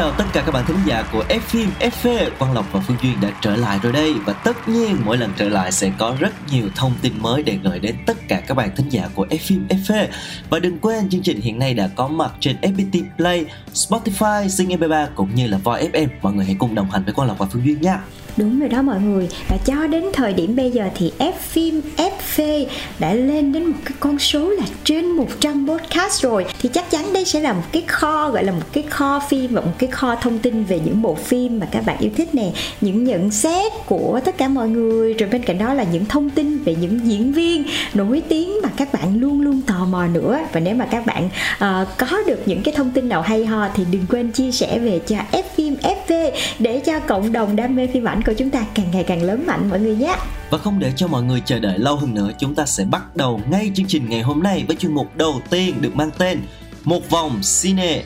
Chào tất cả các bạn thính giả của F phim FV Quang Lộc và Phương Duyên đã trở lại rồi đây. Và tất nhiên mỗi lần trở lại sẽ có rất nhiều thông tin mới để gửi đến tất cả các bạn thính giả của F phim FV Và đừng quên chương trình hiện nay đã có mặt trên FPT Play, Spotify, Zing MP3 cũng như là Voi FM Mọi người hãy cùng đồng hành với Quang Lộc và Phương Duyên nha. Đúng rồi đó mọi người. Và cho đến thời điểm bây giờ thì F phim FV đã lên đến một cái con số là trên 100 podcast rồi. Thì chắc chắn đây sẽ là một cái kho gọi là một cái kho phim và một cái kho thông tin về những bộ phim mà các bạn yêu thích nè. Những nhận xét của tất cả mọi người Rồi bên cạnh đó là những thông tin về những diễn viên nổi tiếng mà các bạn luôn luôn tò mò nữa. Và nếu mà các bạn uh, có được những cái thông tin nào hay ho thì đừng quên chia sẻ về cho F phim FV Để cho cộng đồng đam mê phim ảnh của chúng ta càng ngày càng lớn mạnh mọi người nhé Và không để cho mọi người chờ đợi lâu hơn nữa Chúng ta sẽ bắt đầu ngay chương trình ngày hôm nay Với chuyên mục đầu tiên được mang tên Một vòng cine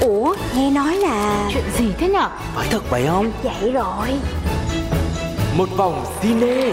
Ủa nghe nói là Chuyện gì thế nhở? Phải thật vậy không? vậy rồi Một vòng cine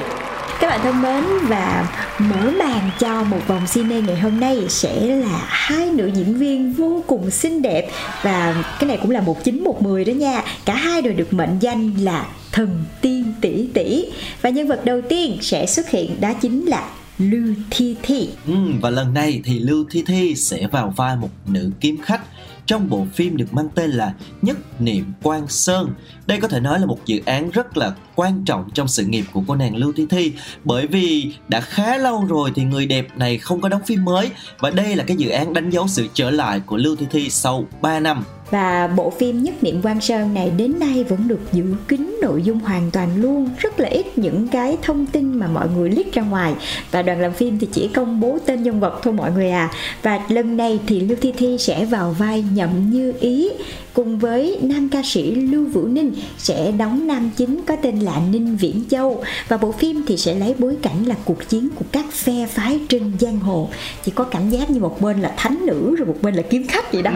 các bạn thân mến và mở màn cho một vòng cine ngày hôm nay sẽ là hai nữ diễn viên vô cùng xinh đẹp và cái này cũng là một chín một mười đó nha. Cả hai đều được mệnh danh là thần tiên tỷ tỷ và nhân vật đầu tiên sẽ xuất hiện đó chính là Lưu Thi Thi. Ừ, và lần này thì Lưu Thi Thi sẽ vào vai một nữ kiếm khách trong bộ phim được mang tên là Nhất Niệm quang Sơn. Đây có thể nói là một dự án rất là quan trọng trong sự nghiệp của cô nàng Lưu Thi Thi bởi vì đã khá lâu rồi thì người đẹp này không có đóng phim mới và đây là cái dự án đánh dấu sự trở lại của Lưu Thi Thi sau 3 năm. Và bộ phim Nhất Niệm Quan Sơn này đến nay vẫn được giữ kín nội dung hoàn toàn luôn. Rất là ít những cái thông tin mà mọi người leak ra ngoài. Và đoàn làm phim thì chỉ công bố tên nhân vật thôi mọi người à. Và lần này thì Lưu Thi Thi sẽ vào vai Nhậm Như Ý. Cùng với nam ca sĩ Lưu Vũ Ninh sẽ đóng nam chính có tên là Ninh Viễn Châu. Và bộ phim thì sẽ lấy bối cảnh là cuộc chiến của các phe phái trên giang hồ. Chỉ có cảm giác như một bên là thánh nữ rồi một bên là kiếm khách vậy đó.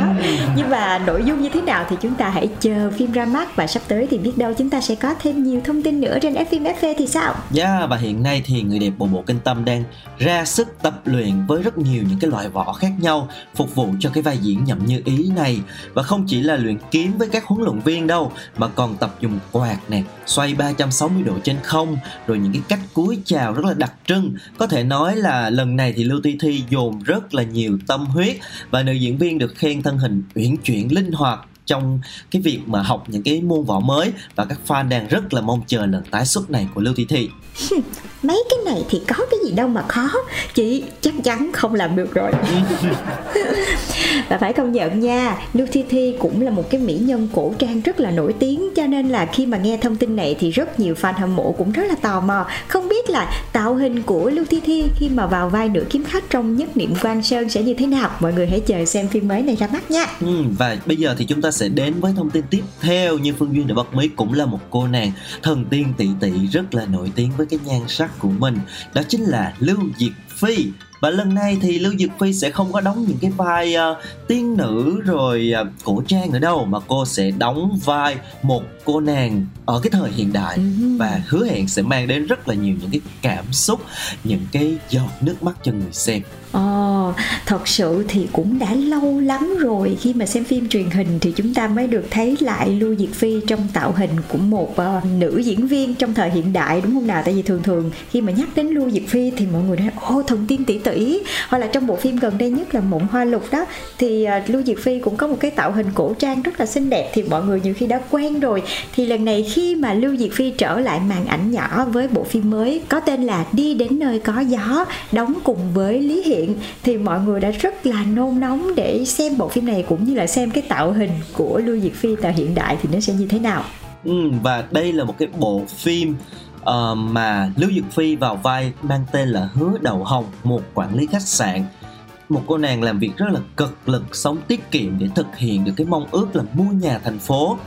Nhưng mà nội dung như thế nào thì chúng ta hãy chờ phim ra mắt. Và sắp tới thì biết đâu chúng ta sẽ có thêm nhiều thông tin nữa trên F phim FV thì sao? Yeah, và hiện nay thì người đẹp bộ bộ kinh tâm đang ra sức tập luyện với rất nhiều những cái loại võ khác nhau phục vụ cho cái vai diễn nhậm như ý này. Và không chỉ là luyện kiếm với các huấn luyện viên đâu, mà còn tập dùng quạt nè, xoay 360 độ trên không, rồi những cái cách cúi chào rất là đặc trưng. Có thể nói là lần này thì Lưu Ti Thi dồn rất là nhiều tâm huyết và nữ diễn viên được khen thân hình uyển chuyển linh hoạt trong cái việc mà học những cái môn võ mới và các fan đang rất là mong chờ lần tái xuất này của Lưu Thị Thị. Mấy cái này thì có cái gì đâu mà khó Chị chắc chắn không làm được rồi. Và phải công nhận nha Lưu Thi Thi cũng là một cái mỹ nhân cổ trang rất là nổi tiếng Cho nên là khi mà nghe thông tin này Thì rất nhiều fan hâm mộ cũng rất là tò mò. Không biết là tạo hình của Lưu Thi Thi Khi mà vào vai nữ kiếm khách trong Nhất Niệm Quan Sơn sẽ như thế nào? Mọi người hãy chờ xem phim mới này ra mắt nha. Ừ, và bây giờ thì chúng ta sẽ đến với thông tin tiếp theo như Phương Duyên đã bật mí cũng là một cô nàng thần tiên tỷ tỷ rất là nổi tiếng với cái nhan sắc của mình. Đó chính là Lưu Diệt Phi. Và lần này thì Lưu Diệt Phi sẽ không có đóng những cái vai uh, tiên nữ rồi uh, cổ trang nữa đâu mà cô sẽ đóng vai một cô nàng ở cái thời hiện đại và hứa hẹn sẽ mang đến rất là nhiều những cái cảm xúc những cái giọt nước mắt cho người xem. Ồ, thật sự thì cũng đã lâu lắm rồi. Khi mà xem phim truyền hình thì chúng ta mới được thấy lại Lưu Diệt Phi trong tạo hình của một uh, nữ diễn viên trong thời hiện đại đúng không nào? Tại vì thường thường khi mà nhắc đến Lưu Diệt Phi thì mọi người nói ô thần tiên tỷ tỷ. Hoặc là trong bộ phim gần đây nhất là Mộng Hoa Lục đó thì uh, Lưu Diệt Phi cũng có một cái tạo hình cổ trang rất là xinh đẹp thì mọi người nhiều khi đã quen rồi thì lần này khi mà Lưu Diệt Phi trở lại màn ảnh nhỏ với bộ phim mới có tên là Đi đến nơi có gió đóng cùng với Lý Hiện thì mọi người đã rất là nôn nóng để xem bộ phim này cũng như là xem cái tạo hình của Lưu Diệt Phi tại hiện đại thì nó sẽ như thế nào. Ừ, và đây là một cái bộ phim uh, mà Lưu Dực Phi vào vai mang tên là Hứa Đầu Hồng, một quản lý khách sạn một cô nàng làm việc rất là cực lực, sống tiết kiệm để thực hiện được cái mong ước là mua nhà thành phố.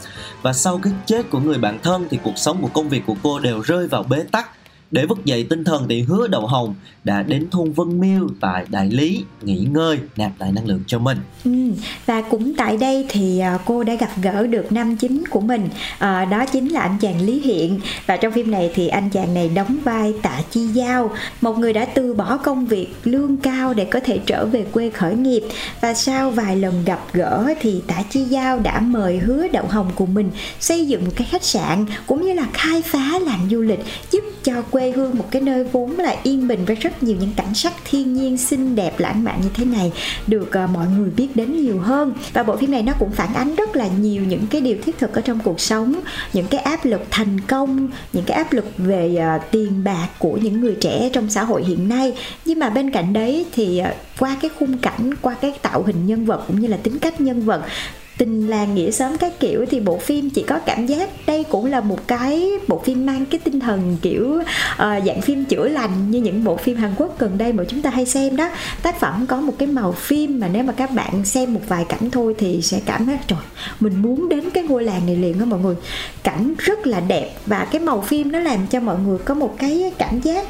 Và sau cái chết của người bạn thân thì cuộc sống, của công việc của cô đều rơi vào bế tắc để vực dậy tinh thần thì hứa đậu hồng đã đến thôn Vân Miêu tại Đại Lý nghỉ ngơi nạp lại năng lượng cho mình. Ừ, và cũng tại đây thì à, cô đã gặp gỡ được nam chính của mình. À, đó chính là anh chàng Lý Hiện. Và trong phim này thì anh chàng này đóng vai Tạ Chi Giao một người đã từ bỏ công việc lương cao để có thể trở về quê khởi nghiệp. Và sau vài lần gặp gỡ thì Tạ Chi Giao đã mời hứa đậu hồng của mình xây dựng một cái khách sạn cũng như là khai phá làng du lịch giúp cho quê quê hương một cái nơi vốn là yên bình với rất nhiều những cảnh sắc thiên nhiên xinh đẹp lãng mạn như thế này được uh, mọi người biết đến nhiều hơn. Và bộ phim này nó cũng phản ánh rất là nhiều những cái điều thiết thực ở trong cuộc sống những cái áp lực thành công những cái áp lực về uh, tiền bạc của những người trẻ trong xã hội hiện nay. Nhưng mà bên cạnh đấy thì uh, qua cái khung cảnh qua cái tạo hình nhân vật cũng như là tính cách nhân vật tình làng nghĩa sớm các kiểu thì bộ phim chỉ có cảm giác đây cũng là một cái bộ phim mang cái tinh thần kiểu uh, dạng phim chữa lành như những bộ phim Hàn Quốc gần đây mà chúng ta hay xem đó. Tác phẩm có một cái màu phim mà nếu mà các bạn xem một vài cảnh thôi thì sẽ cảm thấy trời mình muốn đến cái ngôi làng này liền đó mọi người. Cảnh rất là đẹp và cái màu phim nó làm cho mọi người có một cái cảm giác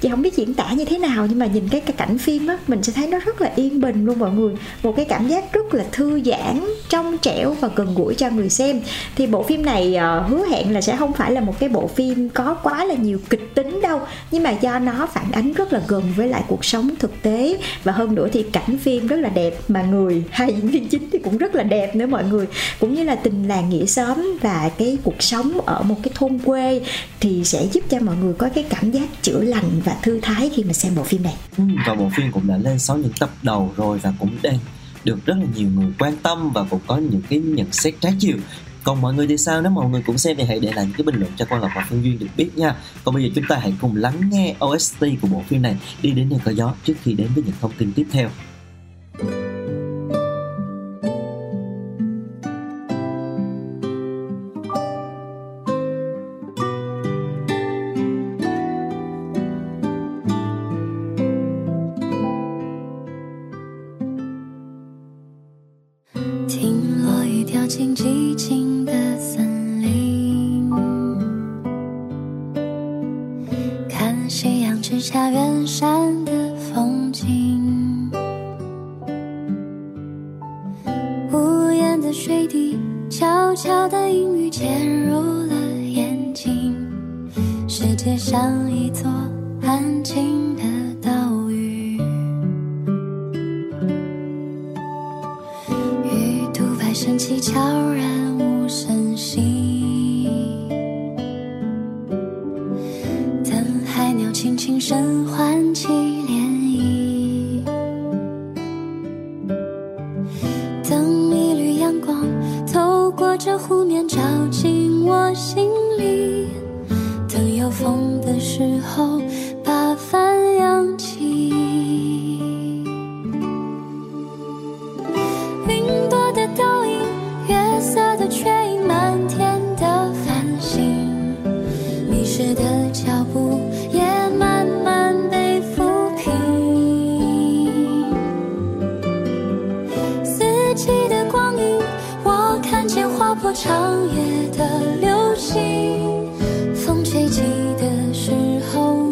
chị không biết diễn tả như thế nào nhưng mà nhìn cái, cái cảnh phim á mình sẽ thấy nó rất là yên bình luôn mọi người. Một cái cảm giác rất là thư giãn trong trẻo và gần gũi cho người xem. Thì bộ phim này uh, hứa hẹn là sẽ không phải là một cái bộ phim có quá là nhiều kịch tính đâu nhưng mà do nó phản ánh rất là gần với lại cuộc sống thực tế. Và hơn nữa thì cảnh phim rất là đẹp mà người hai diễn viên chính thì cũng rất là đẹp nữa mọi người. Cũng như là tình làng nghĩa xóm và cái cuộc sống ở một cái thôn quê thì sẽ giúp cho mọi người có cái cảm giác chữa lành và thư thái khi mà xem bộ phim này. Ừ, và bộ phim cũng đã lên 6 những tập đầu rồi và cũng đang được rất là nhiều người quan tâm và cũng có những cái nhận xét trái chiều. Còn mọi người thì sao? Nếu mọi người cũng xem thì hãy để lại những cái bình luận cho quan lộc và phương duyên được biết nha. Còn bây giờ chúng ta hãy cùng lắng nghe OST của bộ phim này. Đi đến nơi có gió trước khi đến với những thông tin tiếp theo. 看夕阳之下远山的风景。际的光影我看见划破长夜的流星风吹起的时候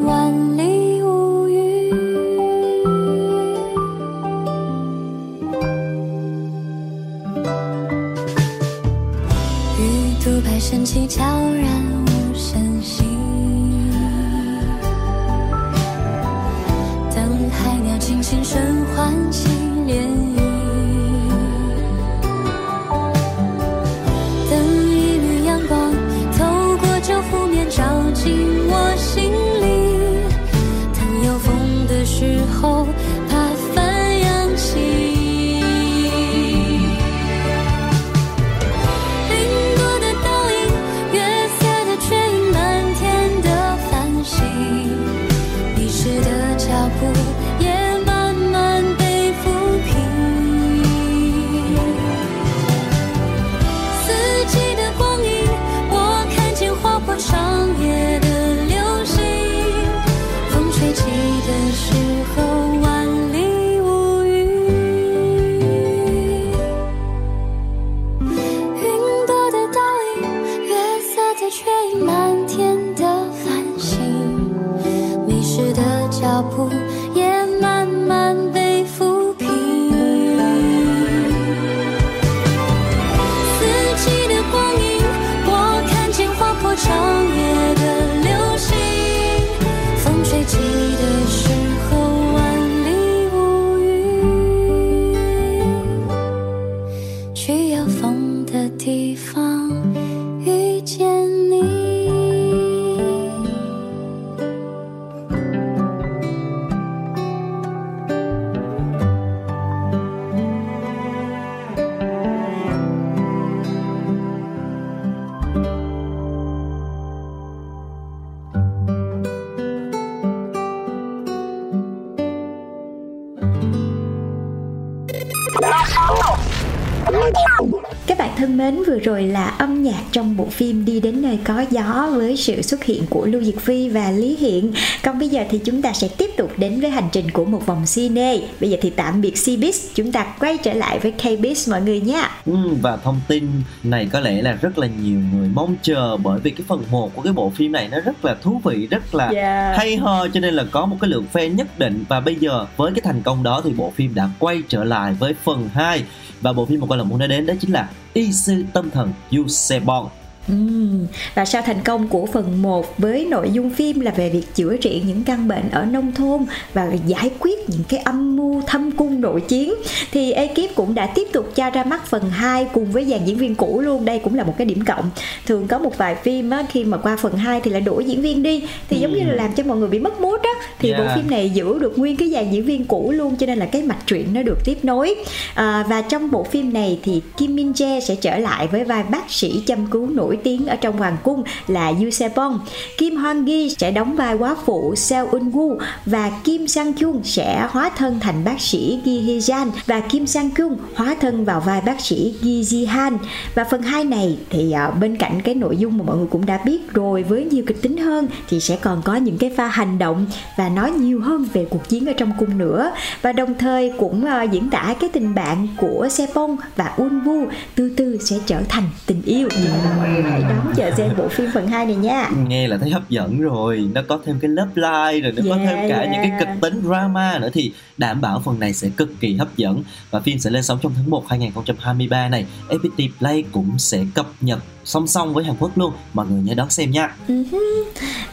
Oh, my God. Các bạn thân mến, vừa rồi là âm nhạc trong bộ phim Đi đến nơi có gió với sự xuất hiện của Lưu Diệc Phi và Lý Hiện. Còn bây giờ thì chúng ta sẽ tiếp tục đến với hành trình của một vòng cine. Bây giờ thì tạm biệt Cbiz, chúng ta quay trở lại với Kbiz mọi người nha. Ừ, và thông tin này có lẽ là rất là nhiều người mong chờ bởi vì cái phần 1 của cái bộ phim này nó rất là thú vị, rất là Yeah. hay ho cho nên là có một cái lượng fan nhất định và bây giờ với cái thành công đó thì bộ phim đã quay trở lại với phần 2 và bộ phim mà con là muốn nói đến đó chính là Y sư tâm thần Yusebon Ừm, Và sau thành công của phần 1 với nội dung phim là về việc chữa trị những căn bệnh ở nông thôn và giải quyết những cái âm mưu thâm cung nội chiến thì ekip cũng đã tiếp tục cho ra mắt phần 2 cùng với dàn diễn viên cũ luôn. Đây cũng là một cái điểm cộng. Thường có một vài phim á, khi mà qua phần 2 thì lại đổi diễn viên đi thì giống như là làm cho mọi người bị mất mút á thì bộ Yeah. phim này giữ được nguyên cái dàn diễn viên cũ luôn cho nên là cái mạch truyện nó được tiếp nối. À, và trong bộ phim này thì Kim Min Jae sẽ trở lại với vai bác sĩ chăm cứu nổi tiếng ở trong hoàng cung là Yu Kim Hwan Gi sẽ đóng vai quá phụ Seo Eun Woo và Kim Sang Kyung sẽ hóa thân thành bác sĩ Gi Hee Jan và Kim Sang Kyung hóa thân vào vai bác sĩ Gi Ji Han. Và phần 2 này thì ờ, bên cạnh cái nội dung mà mọi người cũng đã biết rồi, với nhiều kịch tính hơn thì sẽ còn có những cái pha hành động và nói nhiều hơn về cuộc chiến ở trong cung nữa. Và đồng thời cũng ờ, diễn tả cái tình bạn của Sepong và Unwoo từ từ sẽ trở thành tình yêu. Yeah hãy đón chờ xem bộ phim phần 2 này nha. Nghe là thấy hấp dẫn rồi. Nó có thêm cái lớp line rồi nó có Yeah, thêm cả những cái yeah. kịch tính drama nữa thì đảm bảo phần này sẽ cực kỳ hấp dẫn. Và phim sẽ lên sóng trong tháng 1 2023 này. FPT Play cũng sẽ cập nhật song song với Hàn Quốc luôn mọi người nhớ đón xem nha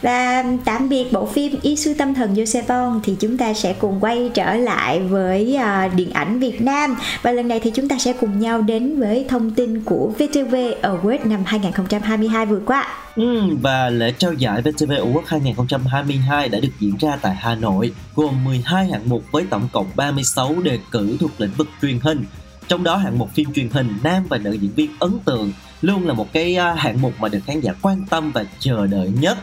Và tạm biệt bộ phim Y sư tâm thần Joseph thì chúng ta sẽ cùng quay trở lại với à, điện ảnh Việt Nam và lần này thì chúng ta sẽ cùng nhau đến với thông tin của VTV Award năm 2022 vừa qua. Ừ, và lễ trao giải VTV Award 2022 đã được diễn ra tại Hà Nội, gồm 12 hạng mục với tổng cộng 36 đề cử thuộc lĩnh vực truyền hình. Trong đó hạng mục phim truyền hình nam và nữ diễn viên ấn tượng luôn là một cái à, hạng mục mà được khán giả quan tâm và chờ đợi nhất.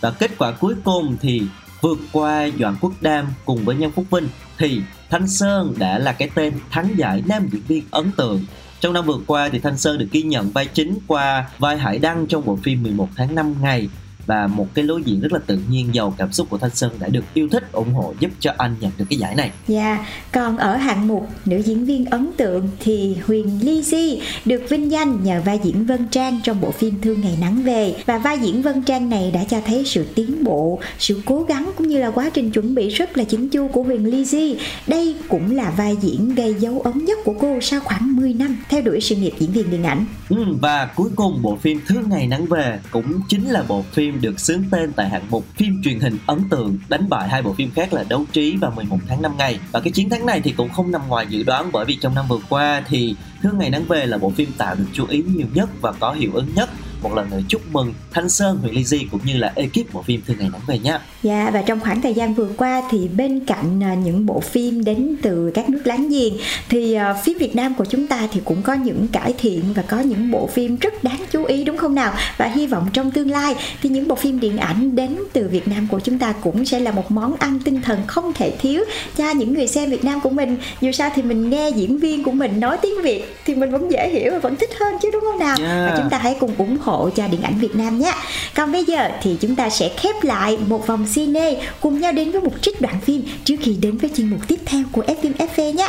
Và kết quả cuối cùng thì vượt qua Doãn Quốc Đam cùng với Nhân Phúc Vinh thì Thanh Sơn đã là cái tên thắng giải nam diễn viên ấn tượng trong năm vừa qua thì Thanh Sơn được ghi nhận vai chính qua vai Hải Đăng trong bộ phim 11 tháng 5 ngày và một cái lối diễn rất là tự nhiên giàu cảm xúc của Thanh Sơn đã được yêu thích ủng hộ giúp cho anh nhận được cái giải này. Dạ, còn ở hạng mục nữ diễn viên ấn tượng thì Huyền Ly Di được vinh danh nhờ vai diễn Vân Trang trong bộ phim Thương Ngày Nắng Về và vai diễn Vân Trang này đã cho thấy sự tiến bộ, sự cố gắng cũng như là quá trình chuẩn bị rất là chỉnh chu của Huyền Ly Di. Đây cũng là vai diễn gây dấu ấn nhất của cô sau khoảng 10 năm theo đuổi sự nghiệp diễn viên điện ảnh. Ừ, và cuối cùng bộ phim Thương Ngày Nắng Về cũng chính là bộ phim được xướng tên tại hạng mục phim truyền hình ấn tượng, đánh bại hai bộ phim khác là Đấu Trí và 11 tháng 5 ngày và cái chiến thắng này thì cũng không nằm ngoài dự đoán, bởi vì trong năm vừa qua thì Thương Ngày Nắng Về là bộ phim tạo được chú ý nhiều nhất và có hiệu ứng nhất một lần nữa chúc mừng Thanh Sơn, Huyền Ly Di cũng như là ekip bộ phim Thương Ngày Nắng Về nhé Dạ và trong khoảng thời gian vừa qua thì bên cạnh à, những bộ phim đến từ các nước láng giềng thì à, phía Việt Nam của chúng ta thì cũng có những cải thiện và có những bộ phim rất đáng chú ý đúng không nào? Và hy vọng trong tương lai thì những bộ phim điện ảnh đến từ Việt Nam của chúng ta cũng sẽ là một món ăn tinh thần không thể thiếu cho những người xem Việt Nam của mình. Dù sao thì mình nghe diễn viên của mình nói tiếng Việt thì mình vẫn dễ hiểu và vẫn thích hơn chứ đúng không nào? Yeah. Và chúng ta hãy cùng ủng hộ hộ cho điện ảnh Việt Nam nhé. Còn bây giờ thì chúng ta sẽ khép lại một vòng cine cùng nhau đến với một trích đoạn phim trước khi đến với chuyên mục tiếp theo của Fim FV nhé.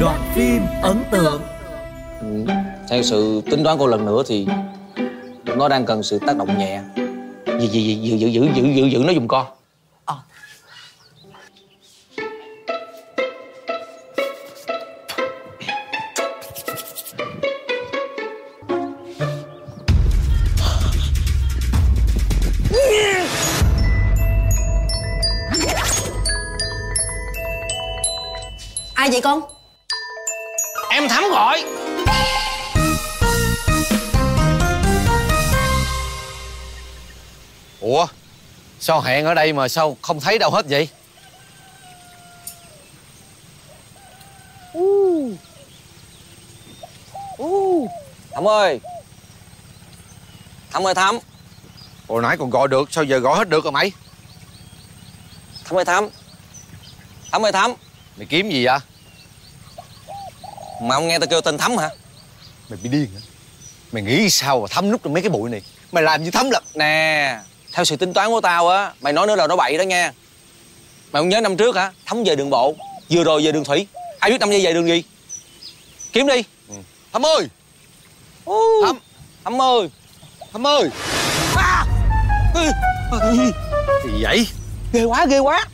Đoạn phim ấn tượng ừ, Theo sự tính toán của lần nữa thì Nó đang cần sự tác động nhẹ Giữ giữ giữ giữ giữ giữ giữ nó dùng con ai vậy con? Em thắm gọi. Ủa sao hẹn ở đây mà sao không thấy đâu hết vậy? Thắm ơi. Thắm ơi thắm. Hồi nãy còn gọi được Sao giờ gọi hết được rồi mày? Thắm ơi thắm. Thắm ơi thắm. Mày kiếm gì vậy mà ông nghe tao kêu tên thắm hả? Mày bị điên hả? Mày nghĩ sao mà thấm nút trong mấy cái bụi này? Mày làm như thấm lắm nè theo sự tính toán của tao á mày nói nữa là nó bậy đó nha. Mày không nhớ năm trước hả? Thắm về đường bộ vừa rồi về đường thủy. Ai biết năm nay về đường gì? Kiếm đi. Thấm ơi! Thắm thắm ơi! Thấm ơi! Gì vậy? Ghê quá ghê quá.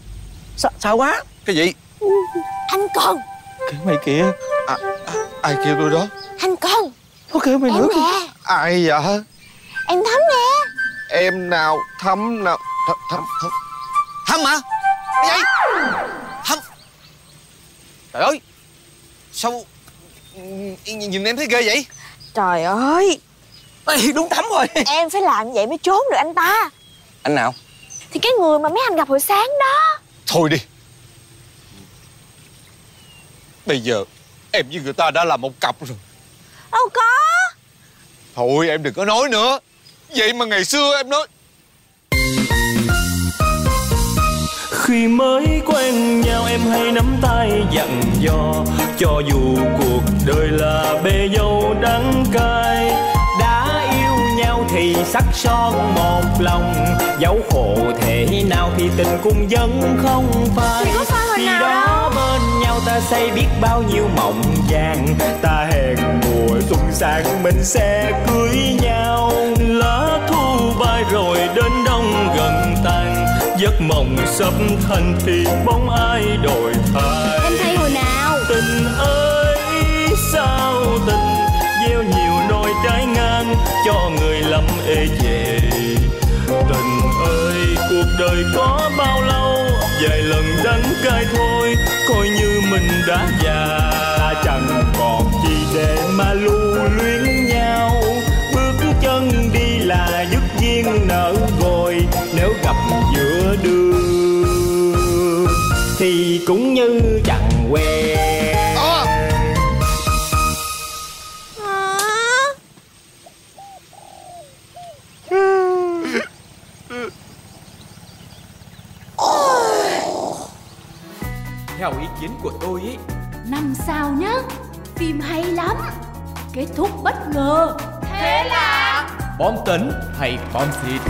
Sợ sợ quá. Cái gì? Anh con kìa mày kìa à, à, Ai kêu tôi đó? Anh con có kêu mày em nữa nè. Ai vậy? Em thắm nè. Em nào Thấm nào? Thấm Thấm Thấm thắm hả? Cái gì? Thắm. Trời ơi. Sao nhìn, nhìn em thấy ghê vậy? Trời ơi. Ê, đúng thắm rồi. Em phải làm vậy mới trốn được anh ta. Anh nào? Thì cái người mà mấy anh gặp hồi sáng đó. Thôi đi. Bây giờ Em với người ta đã là một cặp rồi. Đâu có? Thôi em đừng có nói nữa. Vậy mà ngày xưa em nói khi mới quen nhau em hay nắm tay dặn dò cho dù cuộc đời là bê dâu đắng cay thì sắc son một lòng. Dẫu khổ thế nào thì tình cũng vẫn không phai. Thì có phai hồi khi nào đó đâu. bên nhau ta xây biết bao nhiêu mộng vàng. Ta hẹn mùa xuân sang mình sẽ cưới nhau. Lá thu bay rồi đến đông gần tan. Giấc mộng sắp thành thì bóng ai đổi thay? Em thấy hồi nào. Tình ơi sao tình? Gieo nhiều nỗi trái cho người lầm ê chề tình ơi, cuộc đời có bao lâu? Vài lần đắng cay thôi, coi như mình đã già. Chẳng còn gì để mà lưu luyến nhau. Bước chân đi là dứt duyên nở vội nếu gặp giữa đường thì cũng như chẳng quen. Kiến của tôi ý. Năm sao nhá Phim hay lắm. Kết thúc bất ngờ. Thế là Bom tấn hay bom xịt?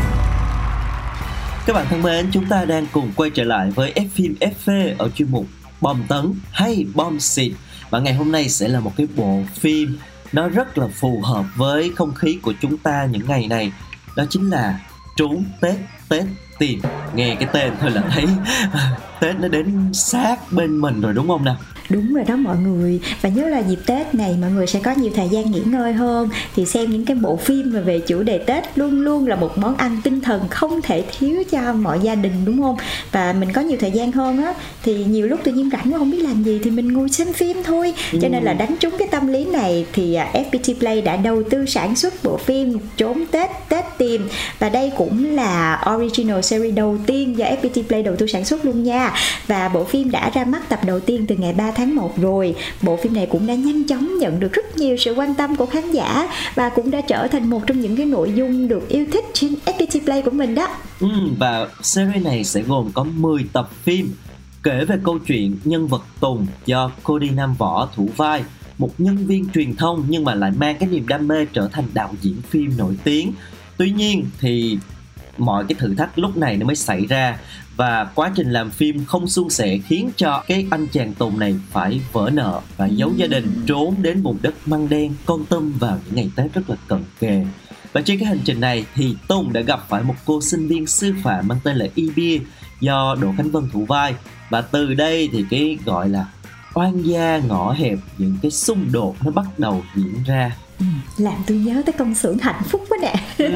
Các bạn thân mến, chúng ta đang cùng quay trở lại với F phim FV ở chuyên mục Bom tấn hay bom xịt. Và ngày hôm nay sẽ là một cái bộ phim nó rất là phù hợp với không khí của chúng ta những ngày này. Đó chính là trốn Tết Tết tìm. Nghe cái tên thôi là thấy Tết nó đến sát bên mình rồi đúng không nào? Đúng rồi đó mọi người. Và nhớ là dịp Tết này mọi người sẽ có nhiều thời gian nghỉ ngơi hơn. Thì xem những cái bộ phim mà về chủ đề Tết Luôn luôn là một món ăn tinh thần không thể thiếu cho mọi gia đình đúng không? Và mình có nhiều thời gian hơn á Thì nhiều lúc tự nhiên rảnh quá không biết làm gì Thì mình ngồi xem phim thôi. Cho nên là đánh trúng cái tâm lý này Thì à, FPT Play đã đầu tư sản xuất bộ phim Trốn Tết Tết Tìm. Và đây cũng là original series đầu tiên do FPT Play đầu tư sản xuất luôn nha. Và bộ phim đã ra mắt tập đầu tiên từ ngày 3 tháng 1 rồi. Bộ phim này cũng đã nhanh chóng nhận được rất nhiều sự quan tâm của khán giả Và cũng đã trở thành một trong những cái nội dung được yêu thích trên FPT Play của mình đó. Ừ, và series này sẽ gồm có 10 tập phim kể về câu chuyện nhân vật Tùng do Cody Nam Võ thủ vai một nhân viên truyền thông nhưng mà lại mang cái niềm đam mê trở thành đạo diễn phim nổi tiếng. Tuy nhiên thì mọi cái thử thách lúc này nó mới xảy ra. Và quá trình làm phim không suôn sẻ khiến cho cái anh chàng Tùng này phải vỡ nợ và giấu gia đình trốn đến vùng đất măng đen con tâm vào những ngày Tết rất là cận kề. Và trên cái hành trình này thì Tùng đã gặp phải một cô sinh viên sư phạm mang tên là Y Bia do Đỗ Khánh Vân thủ vai. Và từ đây thì cái gọi là oan gia ngõ hẹp những cái xung đột nó bắt đầu diễn ra. Ừ, làm tôi nhớ tới công xưởng hạnh phúc quá nè.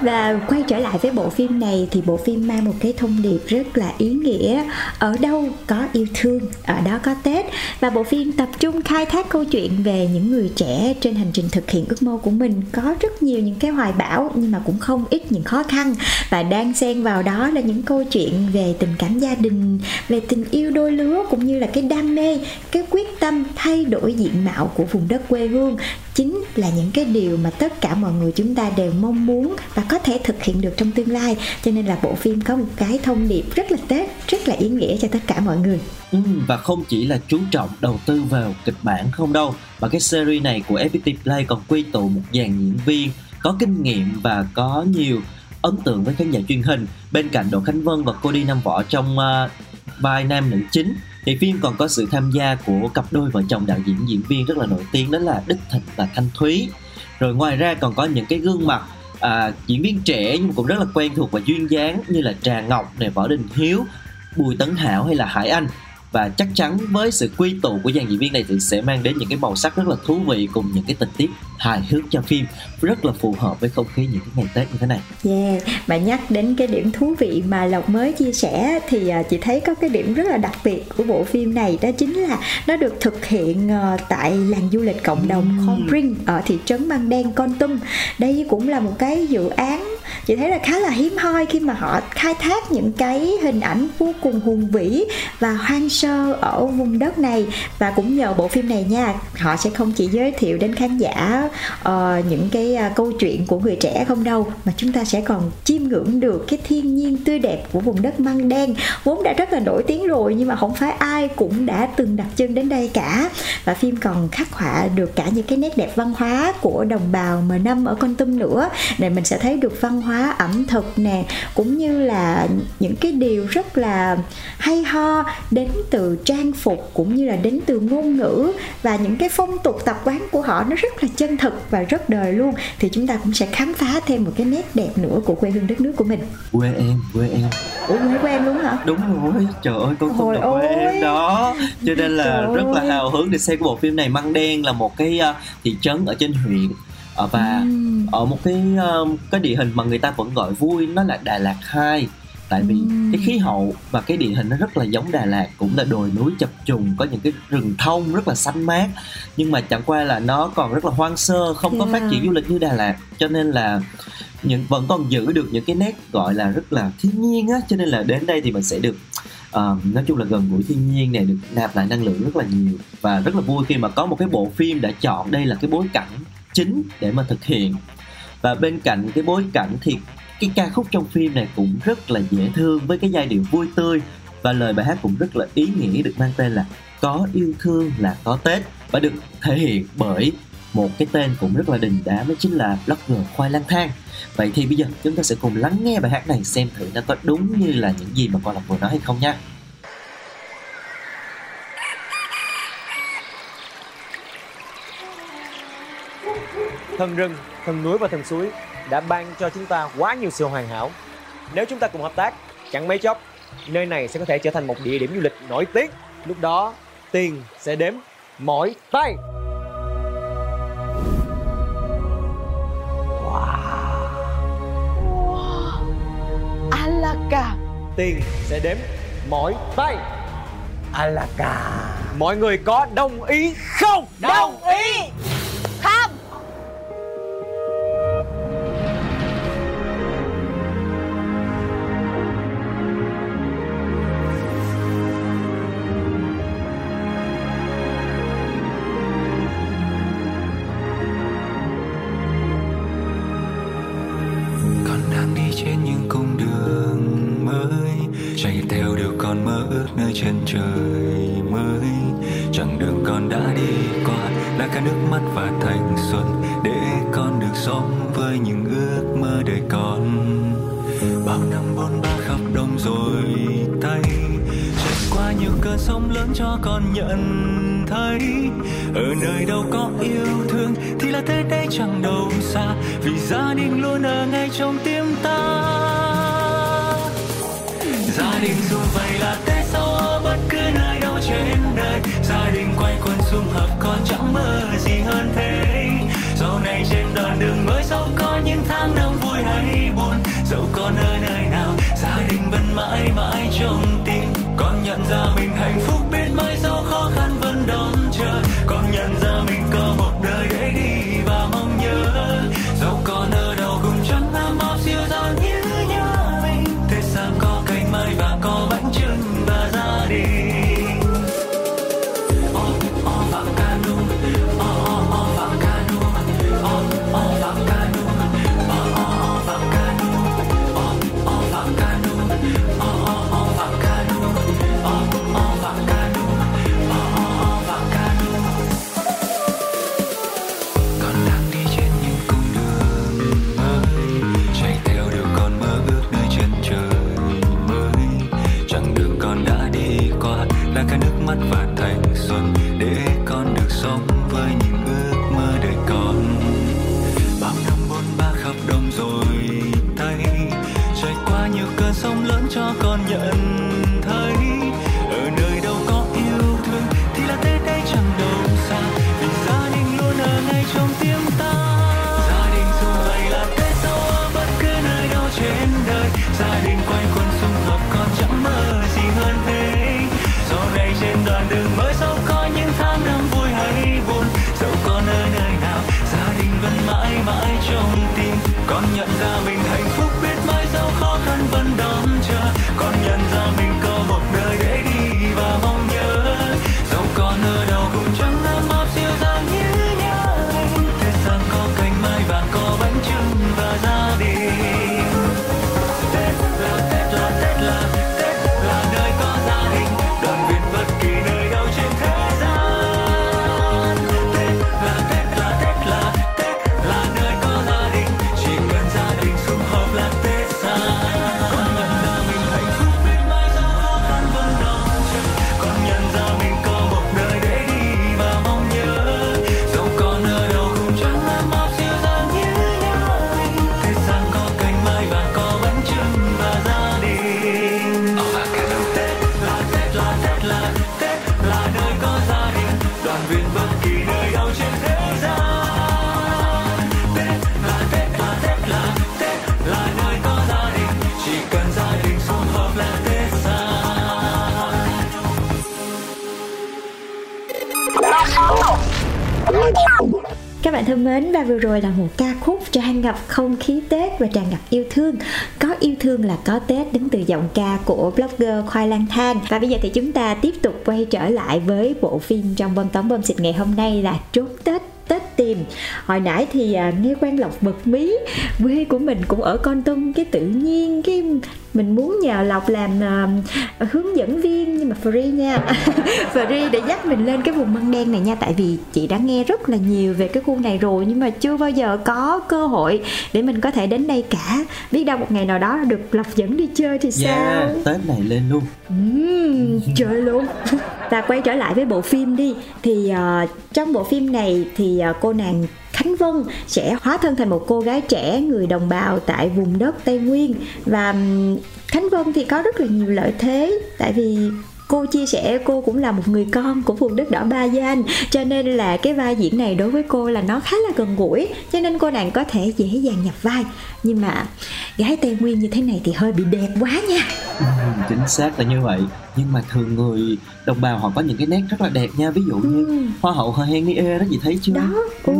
Và quay trở lại với bộ phim này thì bộ phim mang một cái thông điệp rất là ý nghĩa. Ở đâu có yêu thương ở đó có tết. Và bộ phim tập trung khai thác câu chuyện về những người trẻ trên hành trình thực hiện ước mơ của mình. Có rất nhiều những cái hoài bão nhưng mà cũng không ít những khó khăn. Và đang xen vào đó là những câu chuyện về tình cảm gia đình về tình yêu đôi lứa cũng như là cái đam mê cái quyết tâm thay đổi diện mạo của vùng đất quê hương chính là những cái điều mà tất cả mọi người chúng ta đều mong muốn và có thể thực hiện được trong tương lai. Cho nên là bộ phim có một cái thông điệp rất là tết rất là ý nghĩa cho tất cả mọi người. Ừ, và không chỉ là chú trọng đầu tư vào kịch bản không đâu mà cái series này của FPT Play còn quy tụ một dàn diễn viên có kinh nghiệm và có nhiều ấn tượng với khán giả truyền hình. Bên cạnh Đỗ Khánh Vân và cô đi Nam Võ trong uh, vai nam nữ chính thì phim còn có sự tham gia của cặp đôi vợ chồng đạo diễn diễn viên rất là nổi tiếng đó là Đức Thịnh và Thanh Thúy. Rồi ngoài ra còn có những cái gương mặt à, diễn viên trẻ nhưng cũng rất là quen thuộc và duyên dáng như là Trà Ngọc này Võ Đình Hiếu Bùi Tấn Hảo hay là Hải Anh và chắc chắn với sự quy tụ của dàn diễn viên này thì sẽ mang đến những cái màu sắc rất là thú vị cùng những cái tình tiết hài hước cho phim rất là phù hợp với không khí những cái ngày Tết như thế này. Yeah, mà nhắc đến cái điểm thú vị mà Lộc mới chia sẻ thì à, chị thấy có cái điểm rất là đặc biệt của bộ phim này đó chính là nó được thực hiện ờ, tại làng du lịch cộng đồng Con Pring ở thị trấn Măng Đen Con Tum. Đây cũng là một cái dự án chị thấy là khá là hiếm hoi khi mà họ khai thác những cái hình ảnh vô cùng hùng vĩ và hoang sơ ở vùng đất này. Và cũng nhờ bộ phim này nha họ sẽ không chỉ giới thiệu đến khán giả uh, những cái uh, câu chuyện của người trẻ không đâu mà chúng ta sẽ còn chiêm ngưỡng được cái thiên nhiên tươi đẹp của vùng đất măng đen. Vốn đã rất là nổi tiếng rồi nhưng mà không phải ai cũng đã từng đặt chân đến đây cả. Và phim còn khắc họa được cả những cái nét đẹp văn hóa của đồng bào m năm ở con tum nữa này mình sẽ thấy được văn hóa ẩm thực nè cũng như là những cái điều rất là hay ho đến từ trang phục cũng như là đến từ ngôn ngữ và những cái phong tục tập quán của họ nó rất là chân thực và rất đời luôn thì chúng ta cũng sẽ khám phá thêm một cái nét đẹp nữa của quê hương đất nước của mình Quê em, quê em. ủa quê của em luôn hả Đúng rồi, trời ơi con không là quê em đó. Cho nên là Trời rất là hào hứng để xem cái bộ phim này. Măng Đen là một cái uh, thị trấn ở trên huyện Ờ, và Ừm. ở một cái um, cái địa hình mà người ta vẫn gọi vui nó là Đà Lạt 2 tại vì Ừm. cái khí hậu và cái địa hình nó rất là giống Đà Lạt cũng là đồi núi chập trùng có những cái rừng thông rất là xanh mát nhưng mà chẳng qua là nó còn rất là hoang sơ không có Yeah. phát triển du lịch như Đà Lạt cho nên là những vẫn còn giữ được những cái nét gọi là rất là thiên nhiên á cho nên là đến đây thì mình sẽ được ờ, nói chung là gần gũi thiên nhiên này được nạp lại năng lượng rất là nhiều và rất là vui khi mà có một cái bộ phim đã chọn đây là cái bối cảnh chính để mà thực hiện. Và bên cạnh cái bối cảnh thì cái ca khúc trong phim này cũng rất là dễ thương với cái giai điệu vui tươi và lời bài hát cũng rất là ý nghĩa được mang tên là có yêu thương là có tết và được thể hiện bởi một cái tên cũng rất là đình đám đó chính là blogger khoai lang thang. Vậy thì bây giờ chúng ta sẽ cùng lắng nghe bài hát này xem thử nó có đúng như là những gì mà con lộc vừa nói hay không nha. Thần rừng, thần núi và thần suối đã ban cho chúng ta quá nhiều sự hoàn hảo. Nếu chúng ta cùng hợp tác, chẳng mấy chốc, nơi này sẽ có thể trở thành một địa điểm du lịch nổi tiếng. Lúc đó, tiền sẽ đếm mỏi tay. Alaka Tiền sẽ đếm mỏi tay. Alaka. Mọi người có đồng ý không? Đồng ý con nhận thấy? Ở nơi đâu có yêu thương thì là thế đây chẳng đâu xa. Vì gia đình luôn ở ngay trong tim ta. Gia đình dù vậy là thế sau ở bất cứ nơi đâu trên đời? Gia đình quay quần sum họp con chẳng mơ gì hơn thế. Sau này trên đoạn đường mới dẫu có những tháng năm vui hay buồn, dẫu con ở nơi nào, gia đình vẫn mãi mãi trong tim con nhận ra mình hạnh phúc biết mai sau khó khăn vẫn đón chờ. Con nhận ra mình có một đời để đi. Thân mến và vừa rồi là một ca khúc tràn ngập không khí Tết và tràn ngập yêu thương. Có yêu thương là có Tết đến từ giọng ca của blogger Khoai Lang Thang Và bây giờ thì chúng ta tiếp tục quay trở lại với bộ phim trong bom tóm bom xịt ngày hôm nay là Trốn Tết Tết tìm. Hồi nãy thì à, nghe quan lộc bật mí quê của mình cũng ở con tum cái tự nhiên cái mình muốn nhờ lộc làm à, hướng dẫn viên nhưng mà free nha. Free để dắt mình lên cái vùng măng đen này nha. Tại vì chị đã nghe rất là nhiều về cái khu này rồi nhưng mà chưa bao giờ có cơ hội để mình có thể đến đây cả. Biết đâu một ngày nào đó được lộc dẫn đi chơi thì sao? Yeah, Tết này lên luôn. Chơi luôn. Và quay trở lại với bộ phim đi. Thì ờ, trong bộ phim này thì ờ, cô nàng Khánh Vân sẽ hóa thân thành một cô gái trẻ người đồng bào tại vùng đất Tây Nguyên. Và Khánh Vân thì có rất là nhiều lợi thế tại vì cô chia sẻ cô cũng là một người con của vùng đất đỏ Ba Gian cho nên là cái vai diễn này đối với cô là nó khá là gần gũi cho nên cô nàng có thể dễ dàng nhập vai. Nhưng mà gái Tây Nguyên như thế này thì hơi bị đẹp quá nha. Ừ, chính xác là như vậy nhưng mà thường người đồng bào họ có những cái nét rất là đẹp nha. Ví dụ như hoa hậu hờ hen ê đó chị thấy chưa? Đó ừ,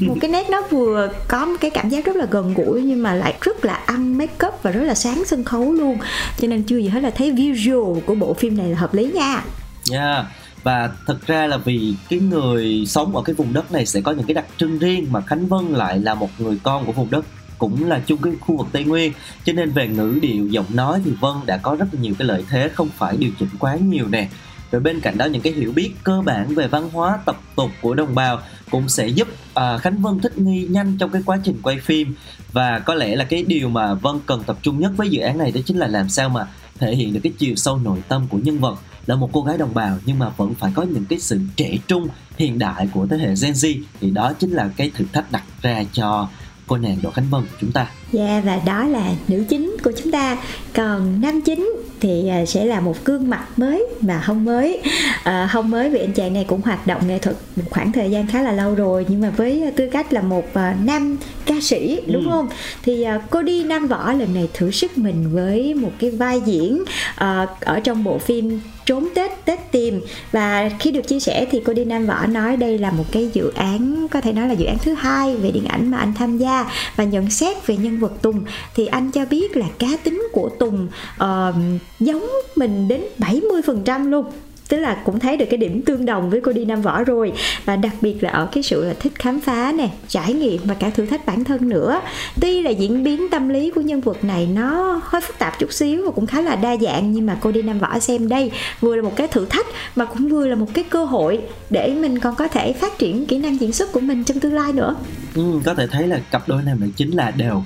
một cái nét nó vừa có một cái cảm giác rất là gần gũi nhưng mà lại rất là ăn make up và rất là sáng sân khấu luôn. Cho nên chưa gì hết là thấy visual của bộ phim này là hợp lý nha. Yeah. Và thật ra là vì cái người sống ở cái vùng đất này sẽ có những cái đặc trưng riêng mà Khánh Vân lại là một người con của vùng đất cũng là chung cái khu vực Tây Nguyên. Cho nên về ngữ điệu giọng nói thì Vân đã có rất là nhiều cái lợi thế không phải điều chỉnh quá nhiều nè. Rồi bên cạnh đó những cái hiểu biết cơ bản về văn hóa tập tục của đồng bào cũng sẽ giúp uh, Khánh Vân thích nghi nhanh trong cái quá trình quay phim. Và có lẽ là cái điều mà Vân cần tập trung nhất với dự án này đó chính là làm sao mà thể hiện được cái chiều sâu nội tâm của nhân vật là một cô gái đồng bào nhưng mà vẫn phải có những cái sự trẻ trung hiện đại của thế hệ Gen Z. Thì đó chính là cái thử thách đặt ra cho cô nàng Đỗ Khánh Vân của chúng ta. Dạ yeah, và đó là nữ chính của chúng ta. Còn nam chính thì à, sẽ là một gương mặt mới mà không mới. À, không mới vì anh chàng này cũng hoạt động nghệ thuật một khoảng thời gian khá là lâu rồi nhưng mà với tư cách là một uh, nam ca sĩ đúng ừ. không? Thì uh, cô đi Nam Võ lần này thử sức mình với một cái vai diễn uh, ở trong bộ phim trốn Tết Tết tìm và khi được chia sẻ thì cô đi Nam Võ nói đây là một cái dự án có thể nói là dự án thứ hai về điện ảnh mà anh tham gia và nhận xét về nhân vật Tùng thì anh cho biết là cá tính của Tùng uh, giống mình đến 70% luôn. Tức là cũng thấy được cái điểm tương đồng với cô đi nam võ rồi. Và đặc biệt là ở cái sự là thích khám phá nè trải nghiệm và cả thử thách bản thân nữa. Tuy là diễn biến tâm lý của nhân vật này nó hơi phức tạp chút xíu và cũng khá là đa dạng nhưng mà cô đi nam võ xem đây vừa là một cái thử thách mà cũng vừa là một cái cơ hội để mình còn có thể phát triển kỹ năng diễn xuất của mình trong tương lai nữa. Ừ, có thể thấy là cặp đôi này chính là đều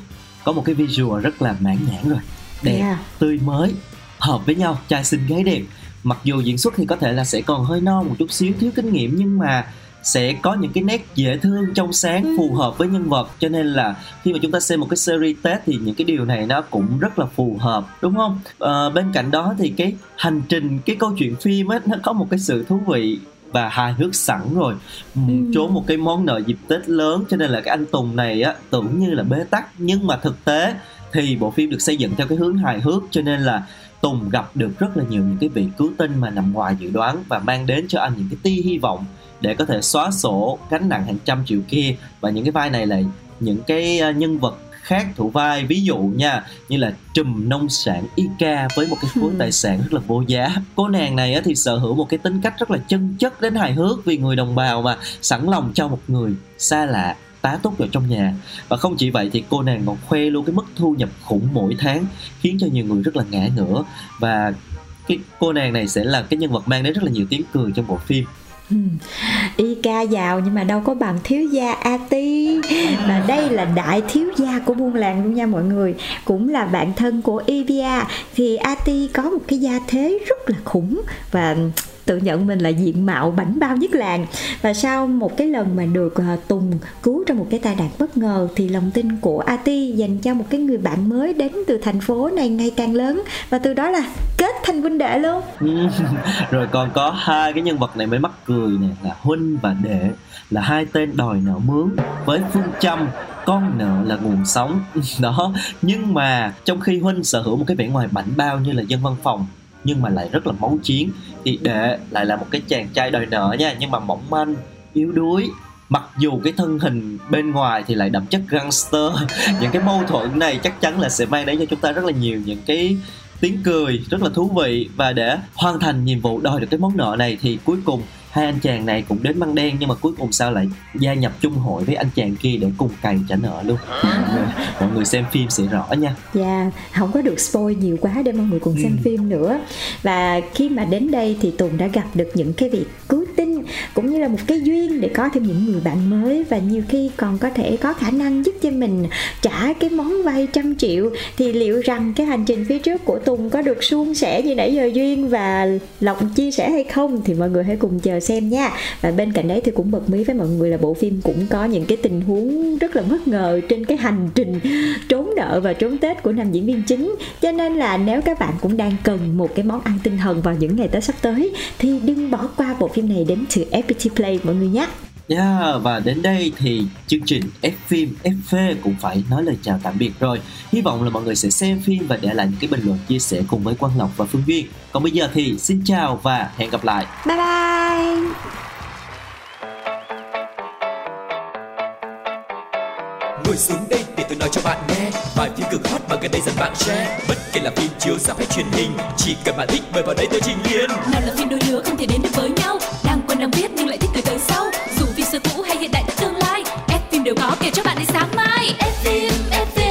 có một cái visual rất là mãn nhãn rồi. Đẹp yeah. tươi mới hợp với nhau trai xinh gái đẹp. Mặc dù diễn xuất thì có thể là sẽ còn hơi non một chút xíu thiếu kinh nghiệm nhưng mà sẽ có những cái nét dễ thương trong sáng phù hợp với nhân vật. Cho nên là khi mà chúng ta xem một cái series tết thì những cái điều này nó cũng rất là phù hợp đúng không? À, bên cạnh đó thì cái hành trình cái câu chuyện phim ấy nó có một cái sự thú vị và hài hước sẵn rồi ừ. trốn một cái món nợ dịp tết lớn cho nên là cái anh tùng này á tưởng như là bế tắc nhưng mà thực tế thì bộ phim được xây dựng theo cái hướng hài hước cho nên là Tùng gặp được rất là nhiều những cái vị cứu tinh mà nằm ngoài dự đoán và mang đến cho anh những cái tia hy vọng để có thể xóa sổ gánh nặng hàng trăm triệu kia và những cái vai này là những cái ờ, nhân vật khác thủ vai ví dụ nha như là trùm nông sản Ica với một cái khối tài sản rất là vô giá. Cô nàng này thì sở hữu một cái tính cách rất là chân chất đến hài hước vì người đồng bào mà sẵn lòng cho một người xa lạ tá túc ở trong nhà. Và không chỉ vậy thì cô nàng còn khoe luôn cái mức thu nhập khủng mỗi tháng khiến cho nhiều người rất là ngã ngửa. Và cái cô nàng này sẽ là cái nhân vật mang đến rất là nhiều tiếng cười trong bộ phim. Ừ y ca giàu nhưng mà đâu có bằng thiếu gia a ti đây là đại thiếu gia của buôn làng luôn nha mọi người. Cũng là bạn thân của Ivia. Thì a ti có một cái gia thế rất là khủng và tự nhận mình là diện mạo bảnh bao nhất làng. Và sau một cái lần mà được uh, Tùng cứu trong một cái tai nạn bất ngờ thì lòng tin của Ati dành cho một cái người bạn mới đến từ thành phố này ngày càng lớn. Và từ đó là kết thành huynh đệ luôn. Rồi còn có hai cái nhân vật này mới mắc cười nè là huynh và đệ là hai tên đòi nợ mướn. Với phương châm con nợ là nguồn sống. Đó nhưng mà trong khi huynh sở hữu một cái vẻ ngoài bảnh bao như là dân văn phòng nhưng mà lại rất là máu chiến. Thì đệ lại là một cái chàng trai đòi nợ nha. Nhưng mà mỏng manh yếu đuối. Mặc dù cái thân hình bên ngoài thì lại đậm chất gangster. Những cái mâu thuẫn này chắc chắn là sẽ mang đến cho chúng ta rất là nhiều những cái tiếng cười rất là thú vị. Và để hoàn thành nhiệm vụ đòi được cái món nợ này thì cuối cùng hai anh chàng này cũng đến băng đen nhưng mà cuối cùng sao lại gia nhập chung hội với anh chàng kia để cùng cày trả nợ luôn? Mọi người xem phim sẽ rõ nha. Dạ yeah, không có được spoil nhiều quá để mọi người cùng xem ừ. phim nữa. Và khi mà đến đây thì tùng đã gặp được những cái việc cứu tinh cũng như là một cái duyên để có thêm những người bạn mới và nhiều khi còn có thể có khả năng giúp cho mình trả cái món vay trăm triệu. Thì liệu rằng cái hành trình phía trước của tùng có được suôn sẻ như nãy giờ duyên và lộc chia sẻ hay không thì mọi người hãy cùng chờ xem nha. Và bên cạnh đấy thì cũng bật mí với mọi người là bộ phim cũng có những cái tình huống rất là bất ngờ trên cái hành trình trốn nợ và trốn tết của nam diễn viên chính. Cho nên là nếu các bạn cũng đang cần một cái món ăn tinh thần vào những ngày tết sắp tới thì đừng bỏ qua bộ phim này đến từ FPT Play mọi người nhé Yeah, và đến đây thì chương trình F phim F phê cũng phải nói lời chào tạm biệt rồi. Hy vọng là mọi người sẽ xem phim và để lại những cái bình luận chia sẻ cùng với Quang Lộc và Phương Duyên. Còn bây giờ thì xin chào và hẹn gặp lại. Bye bye. Ngồi xuống đây để tôi nói cho bạn nghe Vài phim cực hot mà gần đây dần bạn share Bất kể là phim chiếu ra hay truyền hình Chỉ cần bạn thích mời vào đây tôi trình liền Nào là phim đôi lứa không thể đến được với nhau đang đang biết nhưng lại thích từ tới sau. Dù phim xưa cũ hay hiện đại tương lai Ép phim đều có kể cho bạn đến sáng mai. F phim.